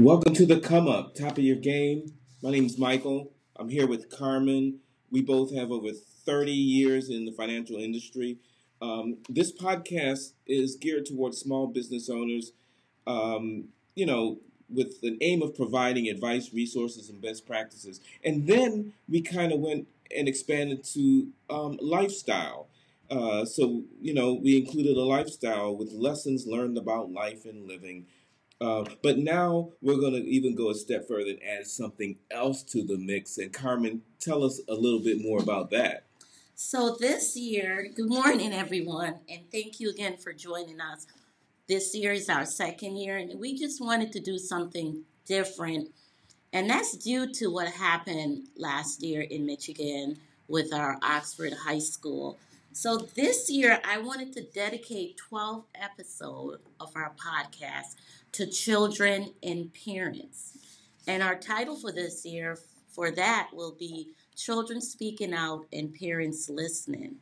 Welcome to the Come Up, top of your game. My name is Michael. I'm here with Carmen. We both have over 30 years in the financial industry. Um, this podcast is geared towards small business owners, um, you know, with the aim of providing advice, resources, and best practices. And then we kind of went and expanded to um, lifestyle. Uh, so, you know, we included a lifestyle with lessons learned about life and living. Uh, but now we're going to even go a step further and add something else to the mix. And Carmen, tell us a little bit more about that. So, this year, good morning, everyone, and thank you again for joining us. This year is our second year, and we just wanted to do something different. And that's due to what happened last year in Michigan with our Oxford High School. So, this year, I wanted to dedicate 12 episodes of our podcast to children and parents. And our title for this year for that will be Children Speaking Out and Parents Listening.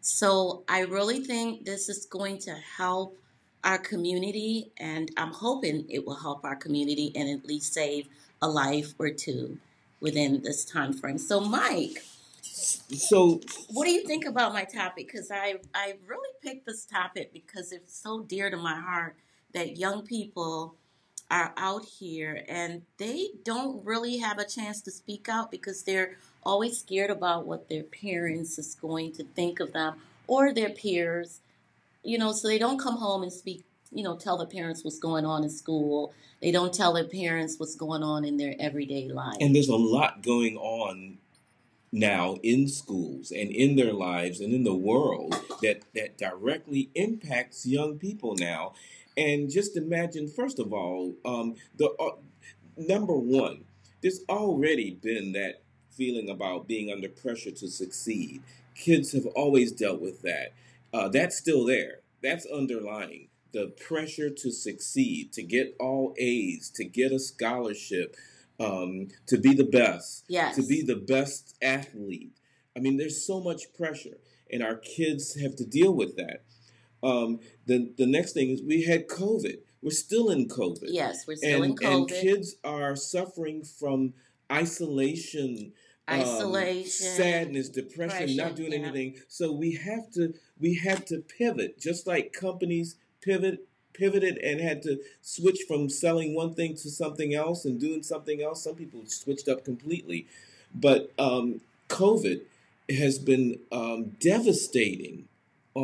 So I really think this is going to help our community, and I'm hoping it will help our community and at least save a life or two within this time frame. So, Mike, so what do you think about my topic? Because I I really picked this topic because it's so dear to my heart that young people are out here and they don't really have a chance to speak out because they're always scared about what their parents is going to think of them or their peers you know so they don't come home and speak you know tell their parents what's going on in school. They don't tell their parents what's going on in their everyday life. And there's a lot going on now in schools and in their lives and in the world that that directly impacts young people now and just imagine, first of all, um, the uh, number one, there's already been that feeling about being under pressure to succeed. Kids have always dealt with that. Uh, that's still there. That's underlying the pressure to succeed, to get all A's, to get a scholarship, um, to be the best, yes. to be the best athlete. I mean, there's so much pressure, and our kids have to deal with that. Um, the the next thing is we had COVID. We're still in COVID. Yes, we're still and, in COVID. And kids are suffering from isolation, um, isolation, um, sadness, depression, depression, not doing yeah. anything. So we have to we have to pivot, just like companies pivot pivoted and had to switch from selling one thing to something else and doing something else. Some people switched up completely, but um, COVID has been um, devastating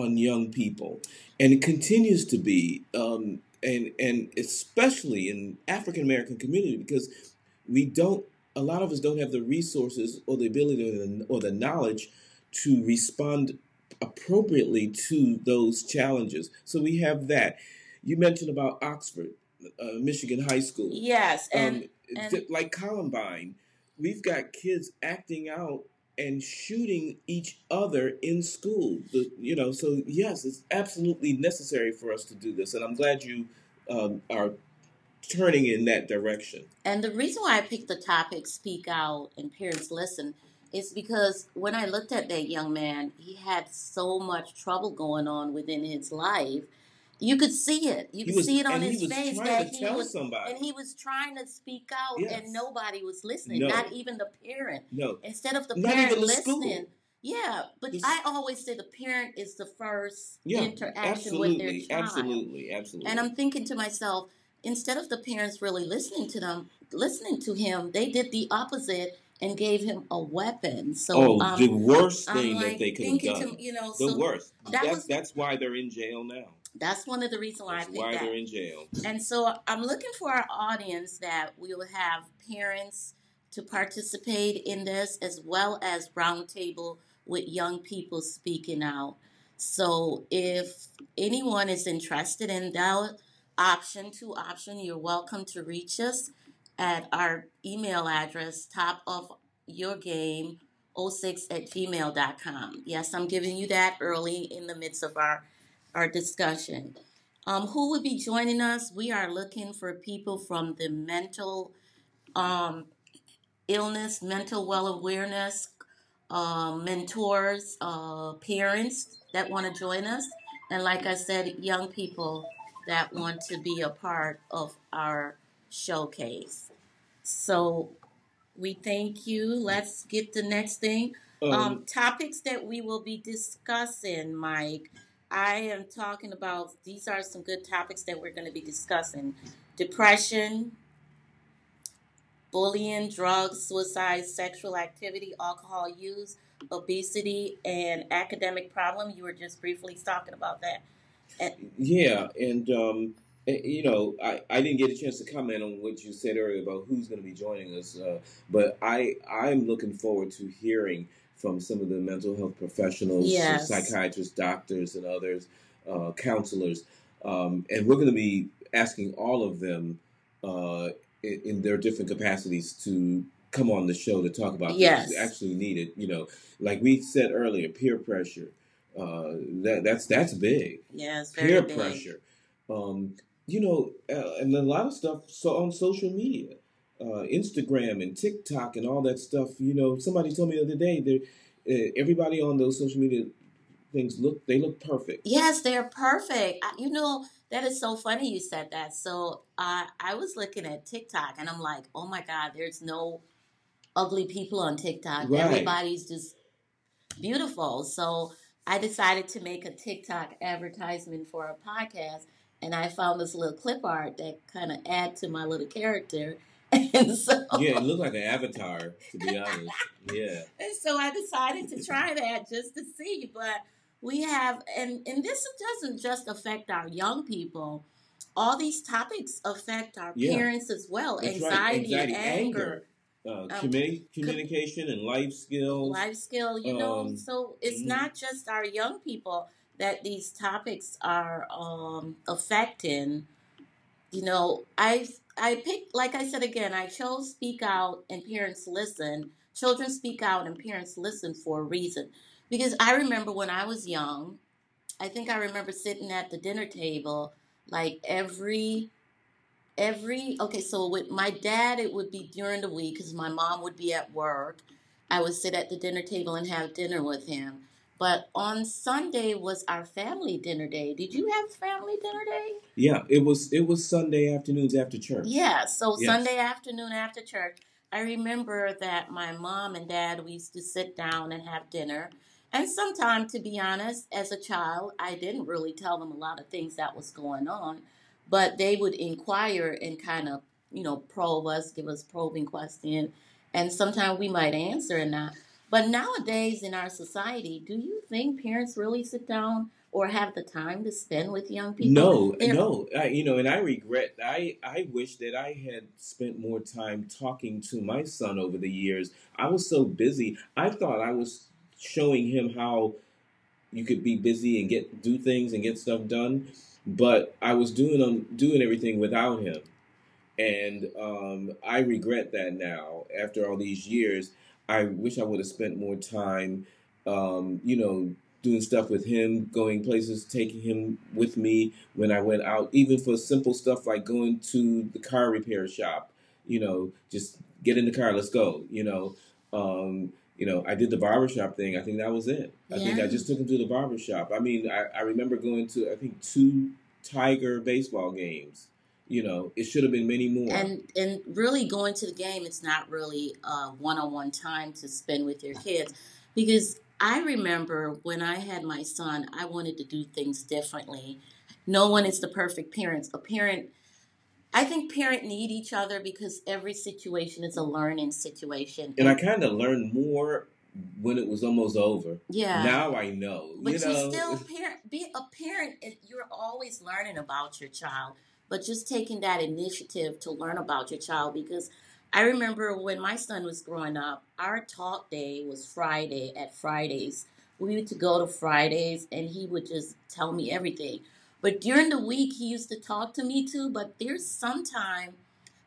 on young people, and it continues to be, um, and and especially in African American community because we don't. A lot of us don't have the resources or the ability or the, or the knowledge to respond appropriately to those challenges. So we have that. You mentioned about Oxford, uh, Michigan High School. Yes, and, um, and like Columbine, we've got kids acting out and shooting each other in school. The, you know, so yes, it's absolutely necessary for us to do this, and I'm glad you um, are turning in that direction. And the reason why I picked the topic "Speak Out" and parents listen is because when I looked at that young man, he had so much trouble going on within his life you could see it. You could was, see it on his face that he was, somebody. and he was trying to speak out, yes. and nobody was listening. No. Not even the parent. No. Instead of the Not parent the listening. School. Yeah, but I always say the parent is the first yeah, interaction with their child. Absolutely, absolutely. And I'm thinking to myself, instead of the parents really listening to them, listening to him, they did the opposite and gave him a weapon. So, oh, um, the worst thing like that they could have done. To, you know, the so worst. That that's was, that's why they're in jail now. That's one of the reasons why That's I think why that. they're in jail. And so I'm looking for our audience that we will have parents to participate in this as well as roundtable with young people speaking out. So if anyone is interested in that option, two option, you're welcome to reach us at our email address, top of your game 06 at gmail.com. Yes, I'm giving you that early in the midst of our our discussion. Um, who would be joining us? We are looking for people from the mental um, illness, mental well awareness, uh, mentors, uh, parents that want to join us, and like I said, young people that want to be a part of our showcase. So we thank you. Let's get the next thing. Um, um, topics that we will be discussing, Mike. I am talking about these are some good topics that we're going to be discussing depression, bullying, drugs, suicide, sexual activity, alcohol use, obesity, and academic problem. You were just briefly talking about that. And, yeah, and um, you know, I, I didn't get a chance to comment on what you said earlier about who's going to be joining us, uh, but I I'm looking forward to hearing from some of the mental health professionals, yes. psychiatrists, doctors, and others, uh, counselors, um, and we're going to be asking all of them uh, in, in, their different capacities to come on the show to talk about yes. this. actually needed. You know, like we said earlier, peer pressure. Uh, that that's that's big. Yes, peer big. pressure. Um, you know, uh, and a lot of stuff so on social media, uh, Instagram and TikTok and all that stuff. You know, somebody told me the other day that uh, everybody on those social media things look they look perfect. Yes, they're perfect. I, you know, that is so funny you said that. So uh, I was looking at TikTok and I'm like, oh my God, there's no ugly people on TikTok. Right. Everybody's just beautiful. So I decided to make a TikTok advertisement for a podcast, and I found this little clip art that kind of add to my little character. And so yeah, it looked like an avatar to be honest. Yeah. And so I decided to try that just to see, but we have and and this doesn't just affect our young people. All these topics affect our yeah. parents as well. Anxiety, right. Anxiety, anger. anger uh, um, communication and life skills. Life skill, you know. Um, so it's mm-hmm. not just our young people that these topics are um, affecting. You know, I I picked, like I said again, I chose Speak Out and Parents Listen. Children speak out and parents listen for a reason. Because I remember when I was young, I think I remember sitting at the dinner table like every every okay so with my dad it would be during the week because my mom would be at work i would sit at the dinner table and have dinner with him but on sunday was our family dinner day did you have family dinner day yeah it was it was sunday afternoons after church yeah so yes. sunday afternoon after church i remember that my mom and dad we used to sit down and have dinner and sometimes to be honest as a child i didn't really tell them a lot of things that was going on but they would inquire and kind of, you know, probe us, give us probing questions, and sometimes we might answer and not. But nowadays in our society, do you think parents really sit down or have the time to spend with young people? No, They're, no. I, you know, and I regret. I I wish that I had spent more time talking to my son over the years. I was so busy. I thought I was showing him how you could be busy and get do things and get stuff done but I was doing um, doing everything without him, and um, I regret that now. After all these years, I wish I would have spent more time, um, you know, doing stuff with him, going places, taking him with me when I went out, even for simple stuff like going to the car repair shop. You know, just get in the car, let's go. You know. Um, you know, I did the barbershop thing. I think that was it. I think I just took him to the barbershop. I mean, I, I remember going to, I think, two Tiger baseball games. You know, it should have been many more. And and really going to the game, it's not really a one on one time to spend with your kids. Because I remember when I had my son, I wanted to do things differently. No one is the perfect parent. A parent I think parent need each other because every situation is a learning situation. And, I kind of learned more when it was almost over. Yeah. Now I know. But you, know? still parent be a parent you're always learning about your child. But just taking that initiative to learn about your child because I remember when my son was growing up, our talk day was Friday at Fridays. We used to go to Fridays and he would just tell me everything. But during the week, he used to talk to me too. But there's some time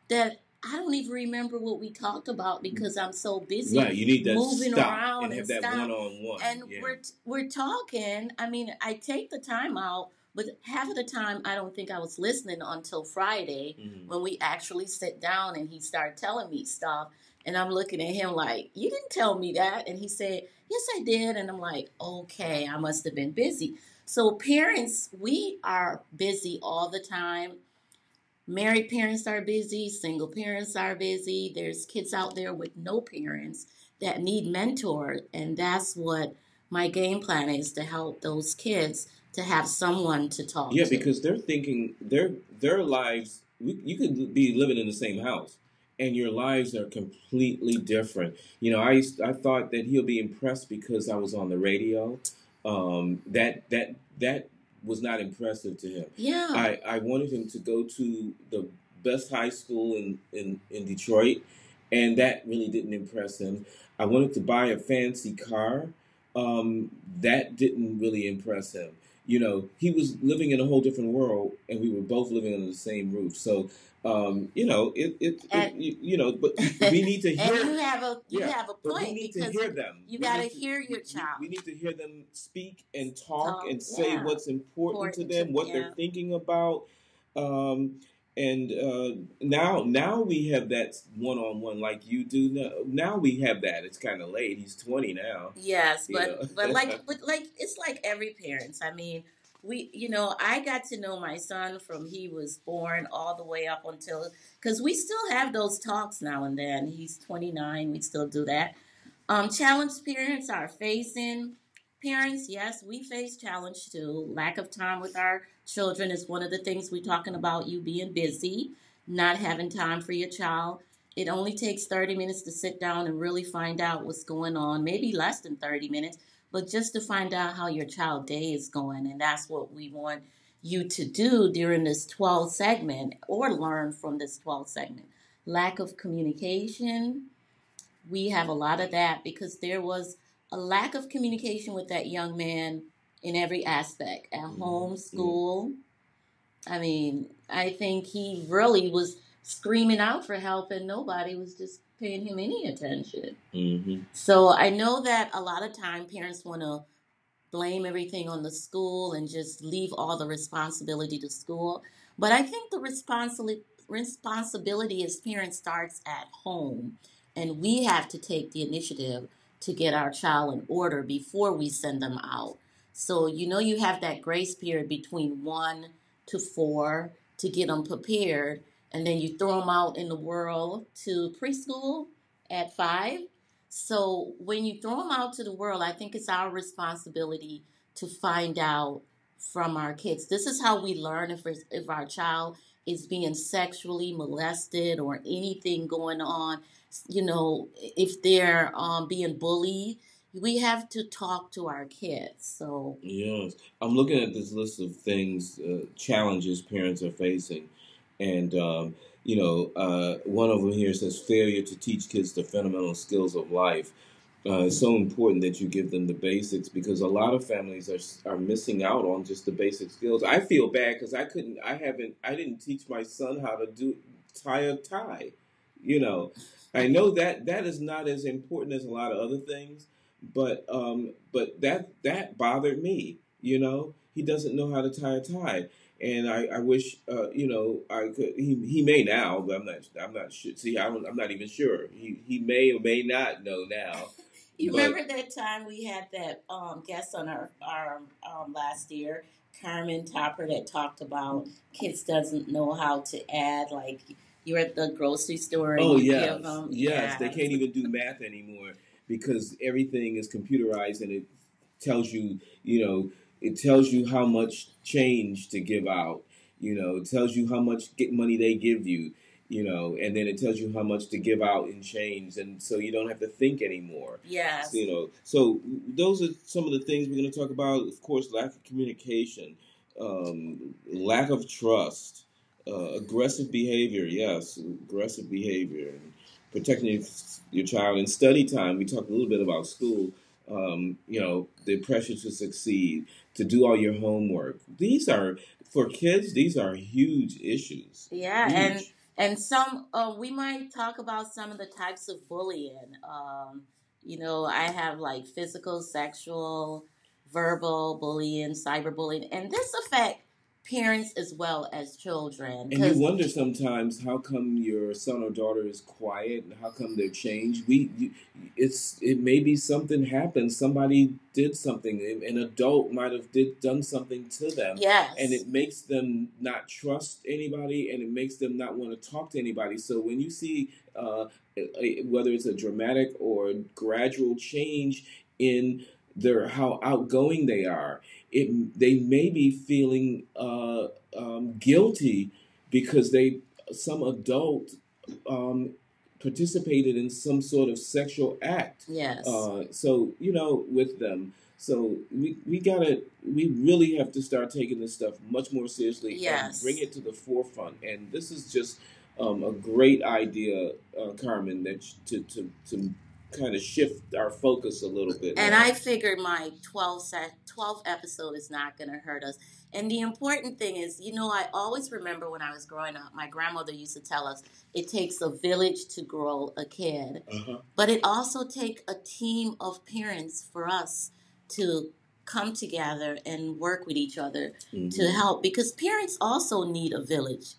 that I don't even remember what we talked about because I'm so busy right, you need that moving around and, have and that one on one. And yeah. we're we're talking. I mean, I take the time out, but half of the time I don't think I was listening until Friday mm-hmm. when we actually sit down and he started telling me stuff. And I'm looking at him like, "You didn't tell me that." And he said, "Yes, I did." And I'm like, "Okay, I must have been busy." So, parents, we are busy all the time. married parents are busy, single parents are busy. There's kids out there with no parents that need mentors, and that's what my game plan is to help those kids to have someone to talk to yeah, to. because they're thinking their their lives. You could be living in the same house, and your lives are completely different. You know, I used, I thought that he'll be impressed because I was on the radio. Um, that that that was not impressive to him. Yeah. I, I wanted him to go to the best high school in, in, in Detroit, and that really didn't impress him. I wanted to buy a fancy car. Um, that didn't really impress him. You know, he was living in a whole different world, and we were both living under the same roof. So, um, you know, it, it, it you, you know, but we need to hear. and you have a you yeah, have a point we need to hear them. you got to hear your child. We, need to hear them speak and talk, Talk, and say yeah. what's important, to Important to- them, what yeah. they're thinking about. Um, and uh, now, now we have that one on one like you do. Now, now we have that. It's kind of late. He's twenty now. Yes, but but like but like it's like every parents. I mean, we you know I got to know my son from he was born all the way up until because we still have those talks now and then. He's twenty nine. We still do that. Um, challenge parents are facing parents. Yes, we face challenge too. Lack of time with our children is one of the things we're talking about. You being busy, not having time for your child. It only takes 30 minutes to sit down and really find out what's going on, maybe less than 30 minutes, but just to find out how your child day is going. And that's what we want you to do during this 12 segment or learn from this 12 segment. Lack of communication. We have a lot of that because there was a lack of communication with that young man in every aspect at Mhm. home, school. I mean, I think he really was screaming out for help and nobody was just paying him any attention. Mm-hmm. So I know that a lot of time parents want to blame everything on the school and just leave all the responsibility to school. But I think the responsibility responsibility as parents starts at home, and we have to take the initiative to get our child in order before we send them out. So you know you have that grace period between one to four to get them prepared, and then you throw them out in the world to preschool at five. So when you throw them out to the world, I think it's our responsibility to find out from our kids. This is how we learn if if our child is being sexually molested or anything going on. You know, if they're um, being bullied, we have to talk to our kids. So Yes, I'm looking at this list of things, uh, challenges parents are facing, and um, you know, uh, one of them here says failure to teach kids the fundamental skills of life. Uh, it's so important that you give them the basics because a lot of families are are missing out on just the basic skills. I feel bad because I couldn't, I haven't, I didn't teach my son how to do tie a tie. You know, I know that that is not as important as a lot of other things, but um, but that that bothered me. You know, he doesn't know how to tie a tie, and I, I wish uh, you know I could. He, he may now, but I'm not. I'm not sure. See, I don't, I'm not even sure. He he may or may not know now. You But- remember that time we had that um, guest on our, our um, last year, Carmen Topper, that talked about kids doesn't know how to add. Like you're at the grocery store and Oh yes, yes. They can't even do math anymore because everything is computerized and it tells you, you know, it tells you how much change to give out. You know, it tells you how much get money they give you. You know, and then it tells you how much to give out in change, and so you don't have to think anymore. Yes. You know, so those are some of the things we're going to talk about. Of course, lack of communication, um, lack of trust, uh, aggressive behavior. Yes, aggressive behavior, protecting your, your child. In study time. We talked a little bit about school. Um, you know, the pressure to succeed, to do all your homework. These are for kids. These are huge issues. Yeah, Huge. and and some uh, we might talk about some of the types of bullying. Um, you know, I have like physical, sexual, verbal bullying, cyberbullying, and this affect parents as well as children. And you wonder sometimes how come your son or daughter is quiet and how come they're changed. We, you, it's it may be something happened. Somebody did something. An adult might have did done something to them. Yes. And it makes them not trust anybody, and it makes them not want to talk to anybody. So when you see uh, whether it's a dramatic or gradual change in their how outgoing they are it they may be feeling uh, um, guilty because they some adult um, participated in some sort of sexual act. Yes. Uh, so you know, with them, so we we gotta we really have to start taking this stuff much more seriously yes. and bring it to the forefront. And this is just um, a great idea, uh, Carmen, that to to to kind of shift our focus a little bit. And now. I figured my 12 set 12 episode is not going to hurt us. And the important thing is, you know, I always remember when I was growing up, my grandmother used to tell us it takes a village to grow a kid. Uh-huh. But it also takes a team of parents for us to come together and work with each other mm-hmm. to help because parents also need a village.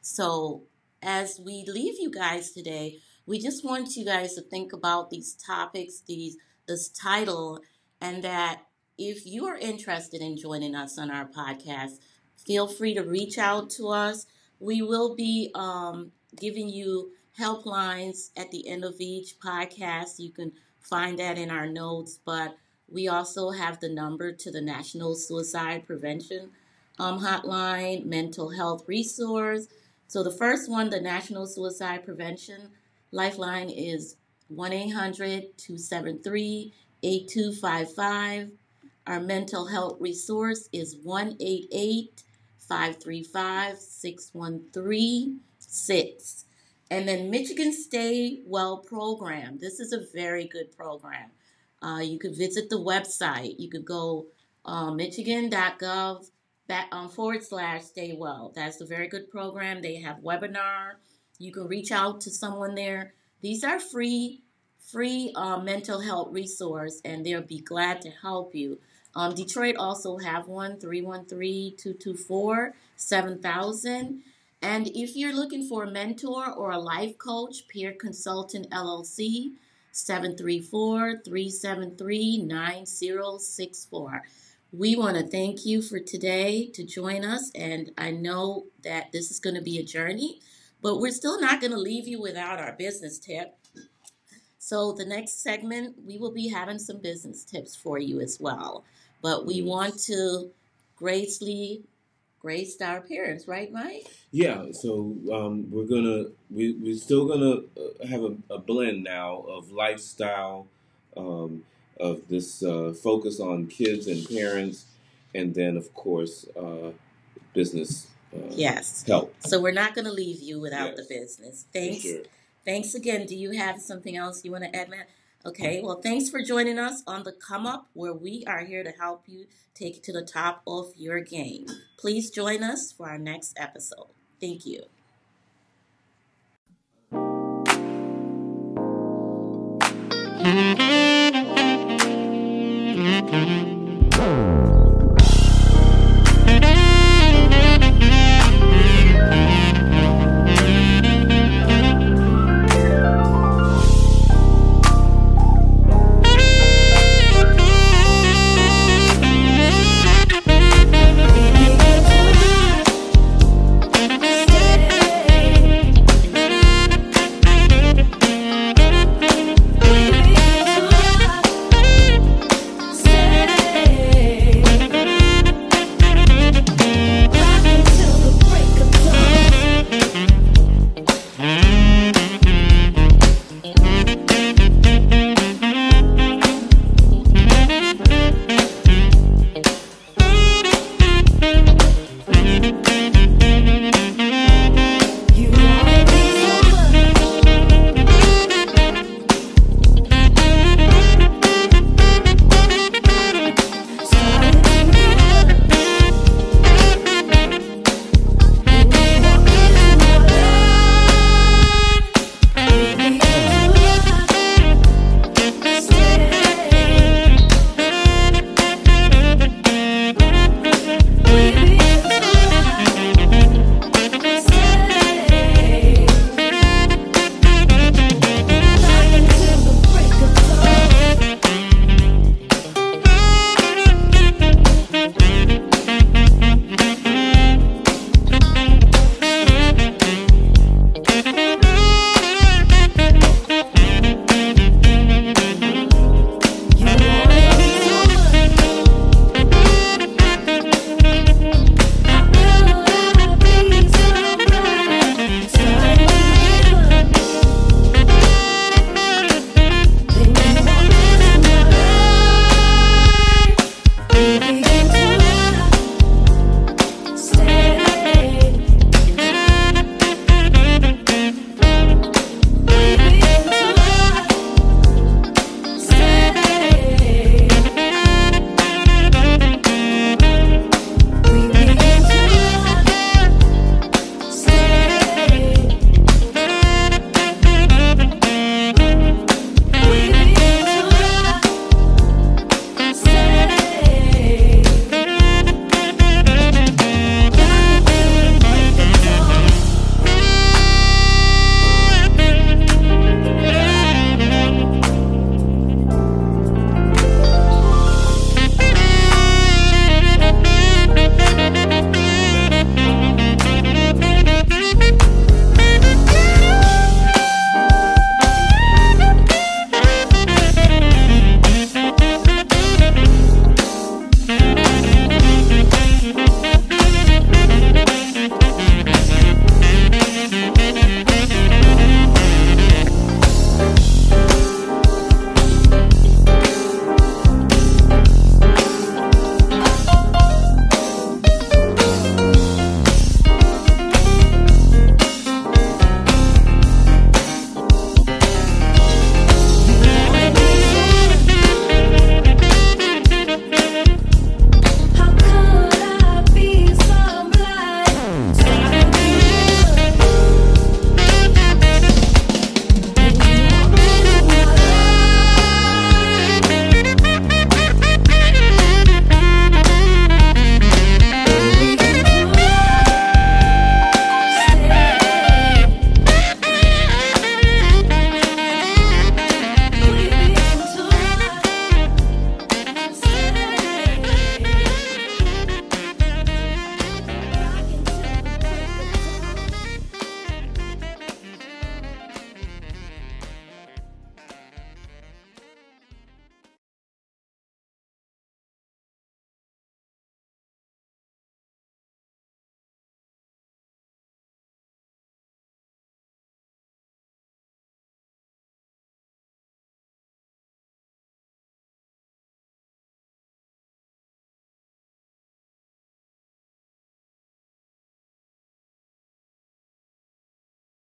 So as we leave you guys today, we just want you guys to think about these topics, these this title, and that if you are interested in joining us on our podcast, feel free to reach out to us. We will be um, giving you helplines at the end of each podcast. You can find that in our notes, but we also have the number to the National Suicide Prevention um, Hotline, mental health resource. So the first one, the National Suicide Prevention Lifeline is 1 800 273 8255. Our mental health resource is 1 535 6136. And then Michigan Stay Well program. This is a very good program. Uh, you could visit the website. You could go uh, michigan.gov back, um, forward slash stay well. That's a very good program. They have webinar you can reach out to someone there. These are free, free uh, mental health resource, and they'll be glad to help you. Um, Detroit also have one, 313-224-7000. And if you're looking for a mentor or a life coach, Peer Consultant LLC, 734-373-9064. We want to thank you for today to join us, and I know that this is going to be a journey. But we're still not going to leave you without our business tip. So, the next segment, we will be having some business tips for you as well. But we want to gracefully grace our parents, right, Mike? Yeah. So um, we're gonna we we're still gonna uh, have a, a blend now of lifestyle, um, of this uh, focus on kids and parents, and then of course uh, business yes help. So we're not going to leave you without yes. the business. Thanks. Sure. Thanks again. Do you have something else you want to add, Matt? Okay, well, thanks for joining us on the Come Up, where we are here to help you take it to the top of your game. Please join us for our next episode. Thank you.